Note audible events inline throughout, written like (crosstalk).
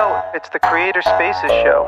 note, it's the Creator Spaces show.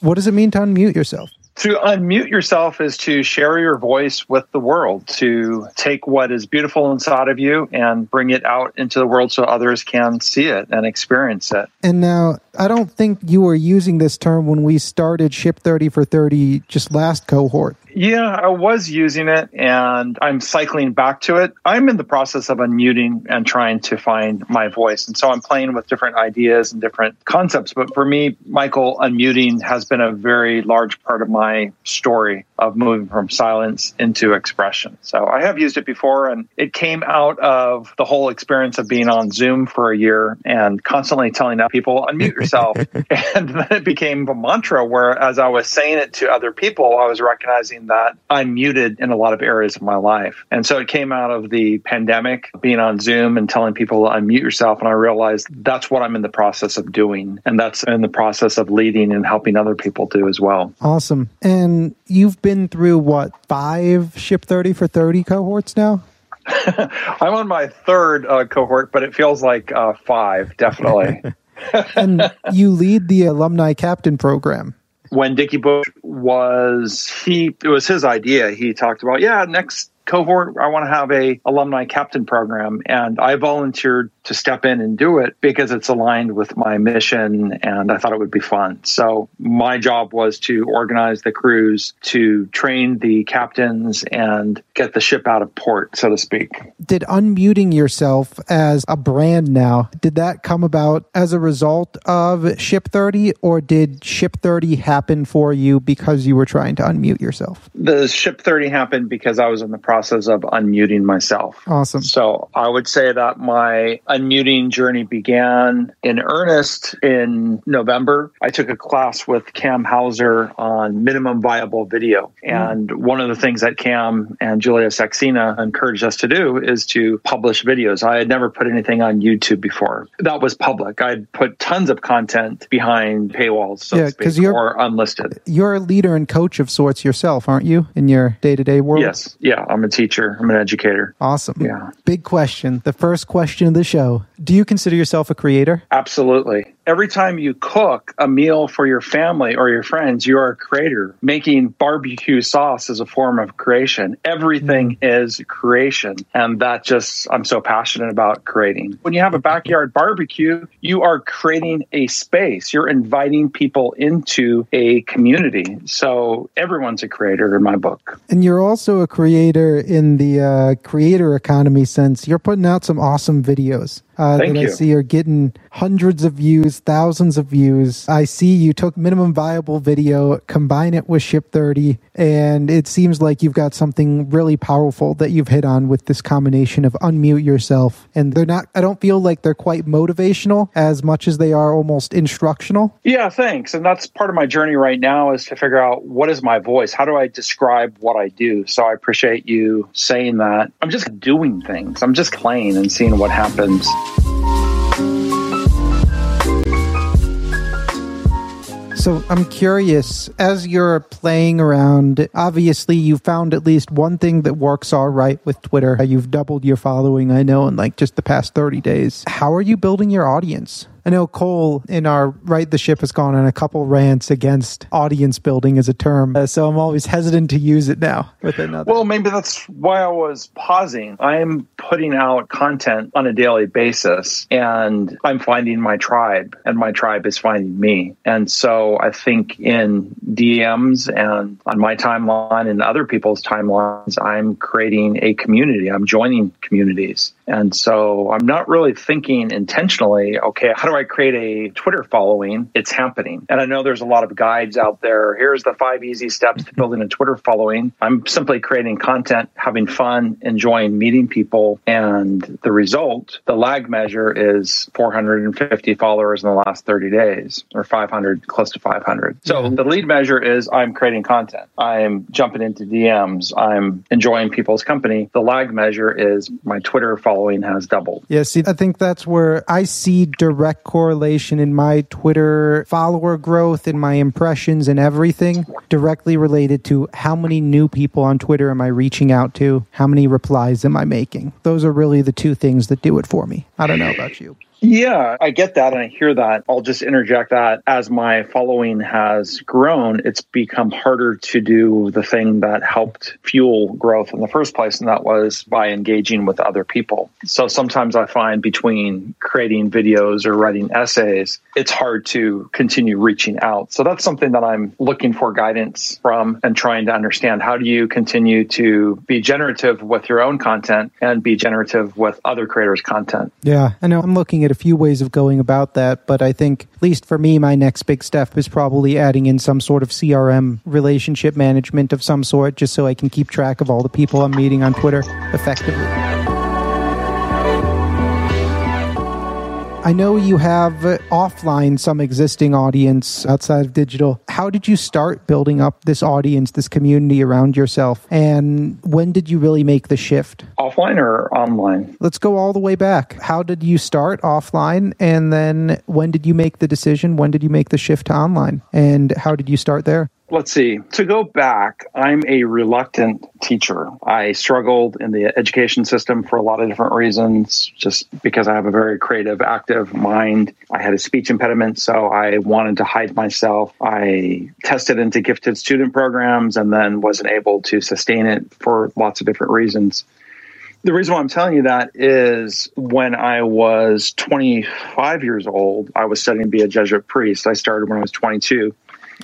What does it mean to unmute yourself? To unmute yourself is to share your voice with the world, to take what is beautiful inside of you and bring it out into the world so others can see it and experience it. And now, I don't think you were using this term when we started Ship 30 for 30 just last cohort. Yeah, I was using it and I'm cycling back to it. I'm in the process of unmuting and trying to find my voice. And so I'm playing with different ideas and different concepts. But for me, Michael, unmuting has been a very large part of my story of moving from silence into expression. So I have used it before and it came out of the whole experience of being on Zoom for a year and constantly telling people, unmute yourself. (laughs) and then it became a mantra where as I was saying it to other people, I was recognizing that I'm muted in a lot of areas of my life. And so it came out of the pandemic, being on Zoom and telling people unmute yourself. And I realized that's what I'm in the process of doing. And that's in the process of leading and helping other people do as well. Awesome. And you've been through what, five Ship 30 for 30 cohorts now? (laughs) I'm on my third uh, cohort, but it feels like uh, five, definitely. (laughs) and you lead the alumni captain program when Dickie Bush was he it was his idea. He talked about, yeah, next cohort i want to have a alumni captain program and i volunteered to step in and do it because it's aligned with my mission and i thought it would be fun. So my job was to organize the crews to train the captains and get the ship out of port so to speak. Did unmuting yourself as a brand now did that come about as a result of ship 30 or did ship 30 happen for you because you were trying to unmute yourself? The ship 30 happened because i was in the process of unmuting myself. Awesome. So I would say that my unmuting journey began in earnest in November. I took a class with Cam Houser on minimum viable video. And mm. one of the things that Cam and Julia Saxena encouraged us to do is to publish videos. I had never put anything on YouTube before. That was public. I'd put tons of content behind paywalls, so yeah, because you're or unlisted. You're a leader and coach of sorts yourself, aren't you, in your day to day world? Yes. Yeah. I'm I'm a teacher. I'm an educator. Awesome. Yeah. Big question. The first question of the show. Do you consider yourself a creator? Absolutely every time you cook a meal for your family or your friends, you are a creator. Making barbecue sauce is a form of creation. Everything mm. is creation. And that just, I'm so passionate about creating. When you have a backyard barbecue, you are creating a space. You're inviting people into a community. So everyone's a creator in my book. And you're also a creator in the uh, creator economy sense. You're putting out some awesome videos uh, that you. I see are getting hundreds of views, thousands of views. I see you took minimum viable video, combine it with Ship 30, and it seems like you've got something really powerful that you've hit on with this combination of unmute yourself. And they're not, I don't feel like they're quite motivational as much as they are almost instructional. Yeah, thanks. And that's part of my journey right now is to figure out what is my voice? How do I describe what I do? So I appreciate you saying that. I'm just doing things, I'm just playing and seeing what happens. So I'm curious, as you're playing around, obviously you found at least one thing that works all right with Twitter. You've doubled your following, I know, in like just the past 30 days. How are you building your audience? I know Cole in our Right the Ship has gone on a couple rants against audience building as a term, uh, so I'm always hesitant to use it now (laughs) with another. Well, maybe that's why I was pausing. I'm putting out content on a daily basis and I'm finding my tribe and my tribe is finding me. And so I think in DMs and on my timeline and other people's timelines, I'm creating a community. I'm joining communities. And so I'm not really thinking intentionally, okay, how do I create a Twitter following? It's happening. And I know there's a lot of guides out there. Here's the five easy steps to building a Twitter following. I'm simply creating content, having fun, enjoying meeting people. And the result, the lag measure is 450 followers in the last 30 days or 500, close to 500. So the lead measure is I'm creating content. I'm jumping into DMs. I'm enjoying people's company. The lag measure is my Twitter following following has doubled. Yeah, see, I think that's where I see direct correlation in my Twitter follower growth, in my impressions, and everything directly related to how many new people on Twitter am I reaching out to? How many replies am I making? Those are really the two things that do it for me. I don't know about you. Yeah, I get that and I hear that. I'll just interject that as my following has grown, it's become harder to do the thing that helped fuel growth in the first place, and that was by engaging with other people. So sometimes I find between creating videos or writing essays, it's hard to continue reaching out. So that's something that I'm looking for guidance from and trying to understand. How do you continue to be generative with your own content and be generative with other creators' content? Yeah, I know I'm looking at a few ways of going about that, but I think, at least for me, my next big step is probably adding in some sort of CRM relationship management of some sort, just so I can keep track of all the people I'm meeting on Twitter effectively. I know you have uh, offline some existing audience outside of digital. How did you start building up this audience, this community around yourself? And when did you really make the shift? Offline or online? Let's go all the way back. How did you start offline? And then when did you make the decision? When did you make the shift to online? And how did you start there? Let's see. To go back, I'm a reluctant teacher. I struggled in the education system for a lot of different reasons, just because I have a very creative, active mind. I had a speech impediment, so I wanted to hide myself. I tested into gifted student programs and then wasn't able to sustain it for lots of different reasons. The reason why I'm telling you that is when I was 25 years old, I was studying to be a Jesuit priest. I started when I was 22.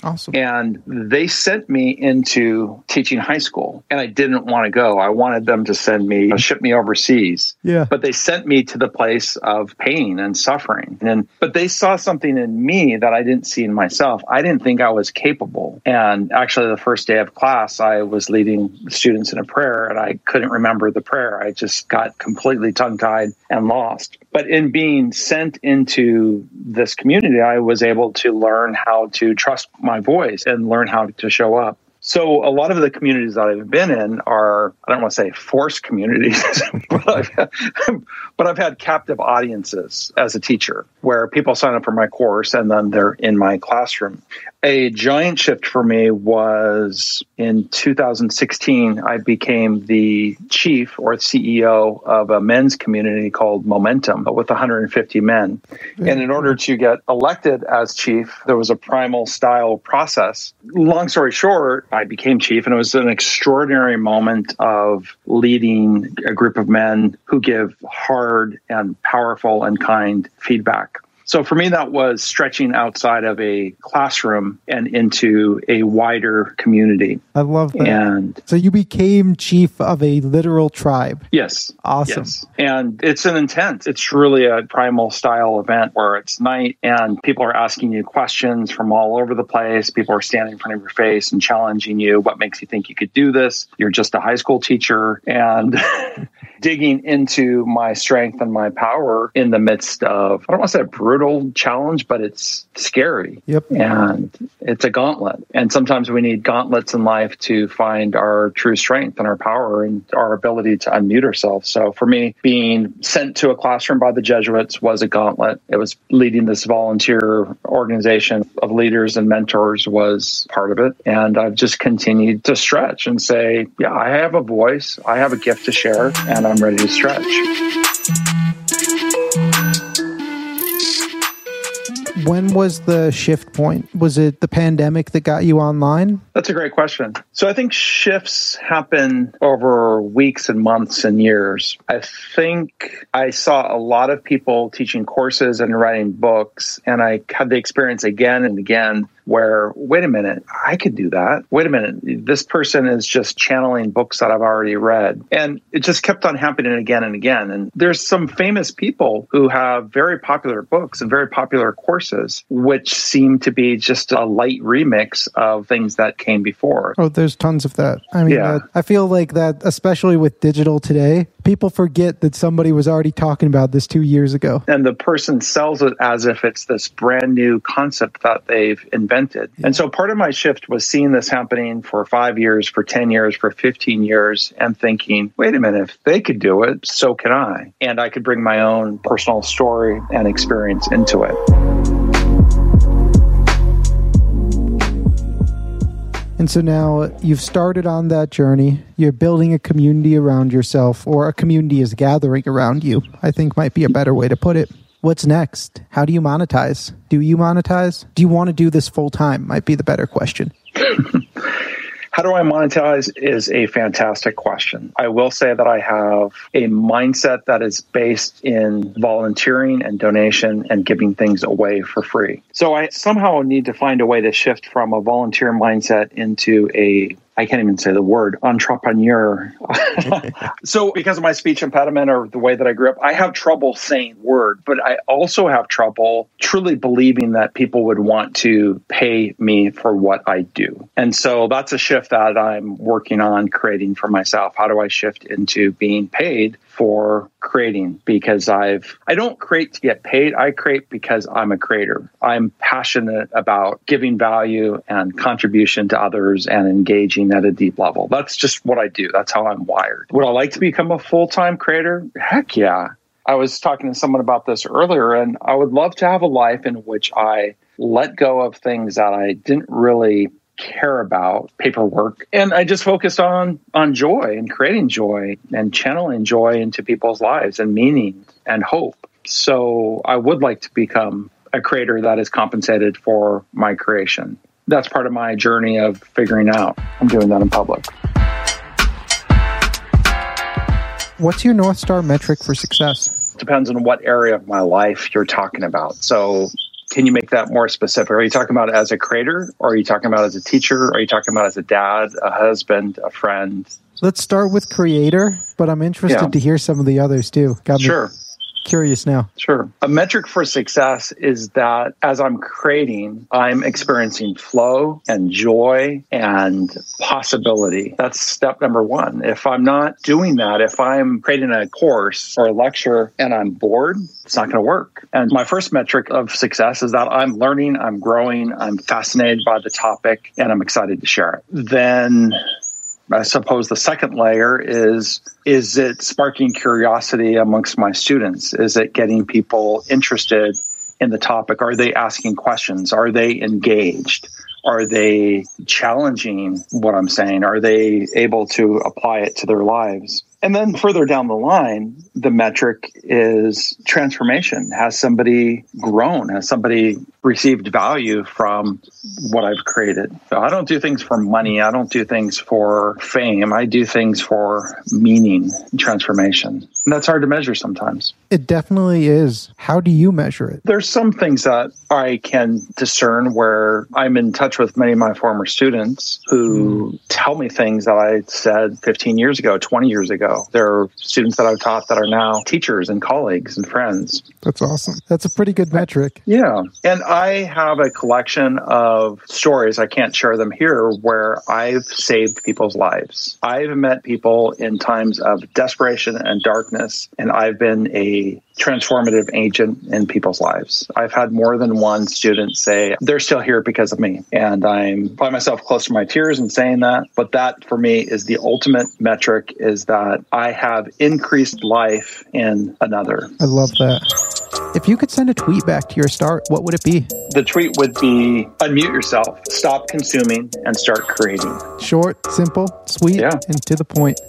Awesome. And they sent me into teaching high school, and I didn't want to go. I wanted them to send me, uh, ship me overseas. Yeah. But they sent me to the place of pain and suffering. And but they saw something in me that I didn't see in myself. I didn't think I was capable. And actually, the first day of class, I was leading students in a prayer, and I couldn't remember the prayer. I just got completely tongue tied and lost. But in being sent into this community, I was able to learn how to trust my voice and learn how to show up. So a lot of the communities that I've been in are I don't want to say forced communities, (laughs) but, I've, but I've had captive audiences as a teacher where people sign up for my course and then they're in my classroom. A giant shift for me was in 2016. I became the chief or CEO of a men's community called Momentum with 150 men. And in order to get elected as chief, there was a primal style process. Long story short, I became chief, and it was an extraordinary moment of leading a group of men who give hard and powerful and kind feedback. So for me, that was stretching outside of a classroom and into a wider community. I love that. And so you became chief of a literal tribe. yes, Awesome. Yes. And it's an intense, it's really a primal style event where it's night and people are asking you questions from all over the place. People are standing in front of your face and challenging you. What makes you think you could do this? You're just a high school teacher. And (laughs) digging into my strength and my power in the midst of, I don't want to say a brutal challenge, but it's scary. Yep. And it's a gauntlet. And sometimes we need gauntlets in life to find our true strength and our power and our ability to unmute ourselves. So for me, being sent to a classroom by the Jesuits was a gauntlet. It was leading this volunteer organization of leaders and mentors was part of it. And I've just continued to stretch and say, yeah, I have a voice, I have a gift to share, and I'm ready to stretch. When was the shift point? Was it the pandemic that got you online? That's a great question. So I think shifts happen over weeks and months and years. I think I saw a lot of people teaching courses and writing books, and I had the experience again and again where, wait a minute, I could do that. Wait a minute, this person is just channeling books that I've already read. And it just kept on happening again and again. And there's some famous people who have very popular books and very popular courses, which seem to be just a light remix of things that came before. Oh, there's tons of that. I mean, Yeah. uh, I feel like that, especially with digital today, people forget that somebody was already talking about this two years ago. and the person sells it as if it's this brand new concept that they've invented. And so part of my shift was seeing this happening for five years, for 10 years, for 15 years, and thinking, wait a minute, if they could do it, so can I. And I could bring my own personal story and experience into it. And so now you've started on that journey. You're building a community around yourself, or a community is gathering around you, I think might be a better way to put it. What's next? How do you monetize? Do you monetize? Do you want to do this full time? Might be the better question. (laughs) How do I monetize is a fantastic question. I will say that I have a mindset that is based in volunteering and donation and giving things away for free. So I somehow need to find a way to shift from a volunteer mindset into a I can't even say the word entrepreneur. (laughs) so, because of my speech impediment or the way that I grew up, I have trouble saying word, but I also have trouble truly believing that people would want to pay me for what I do. And so that's a shift that I'm working on creating for myself. How do I shift into being paid for creating because I've I don't create to get paid. I create because I'm a creator. I'm passionate about giving value and contribution to others and engaging at a deep level. That's just what I do. That's how I'm wired. Would I like to become a full-time creator? Heck yeah. I was talking to someone about this earlier and I would love to have a life in which I let go of things that I didn't really care about paperwork. And i just focused on on joy and creating joy and channeling joy into people's lives and meaning and hope. So i would like to become a creator that is compensated for my creation. That's part of my journey of figuring out. I'm doing that in public. What's your north star metric for success? Depends on what area of my life you're talking about. So can you make that more specific? Are you talking about as a creator, or are you talking about as a teacher? Are you talking about as a dad, a husband, a friend? Let's start with creator, but I'm interested yeah. to hear some of the others too. Got sure curious now. Sure. A metric for success is that as I'm creating, I'm experiencing flow and joy and possibility. That's step number one. If I'm not doing that, if I'm creating a course or a lecture and I'm bored, it's not going to work. And my first metric of success is that I'm learning, I'm growing, I'm fascinated by the topic, and I'm excited to share it. Then I suppose the second layer is is it sparking curiosity amongst my students? Is it getting people interested in the topic? Are they asking questions? Are they engaged? Are they challenging what I'm saying? Are they able to apply it to their lives? And then further down the line, the metric is transformation. Has somebody grown? Has somebody received value from what I've created? So I don't do things for money. I don't do things for fame. I do things for meaning, transformation. And that's hard to measure sometimes. It definitely is. How do you measure it? There's some things that I can discern where I'm in touch with many of my former students who mm. tell me things that I said 15 years ago, 20 years ago there are students that I've taught that are now teachers and colleagues and friends. That's awesome. That's a pretty good metric. Yeah. And I have a collection of stories, I can't share them here, where I've saved people's lives. I've met people in times of desperation and darkness, and I've been a transformative agent in people's lives. I've had more than one student say, they're still here because of me. And I'm by myself close to my tears in saying that. But that for me is the ultimate metric is that I have increased life in another. I love that. If you could send a tweet back to your start, what would it be? The tweet would be unmute yourself, stop consuming, and start creating. Short, simple, sweet, yeah. and to the point.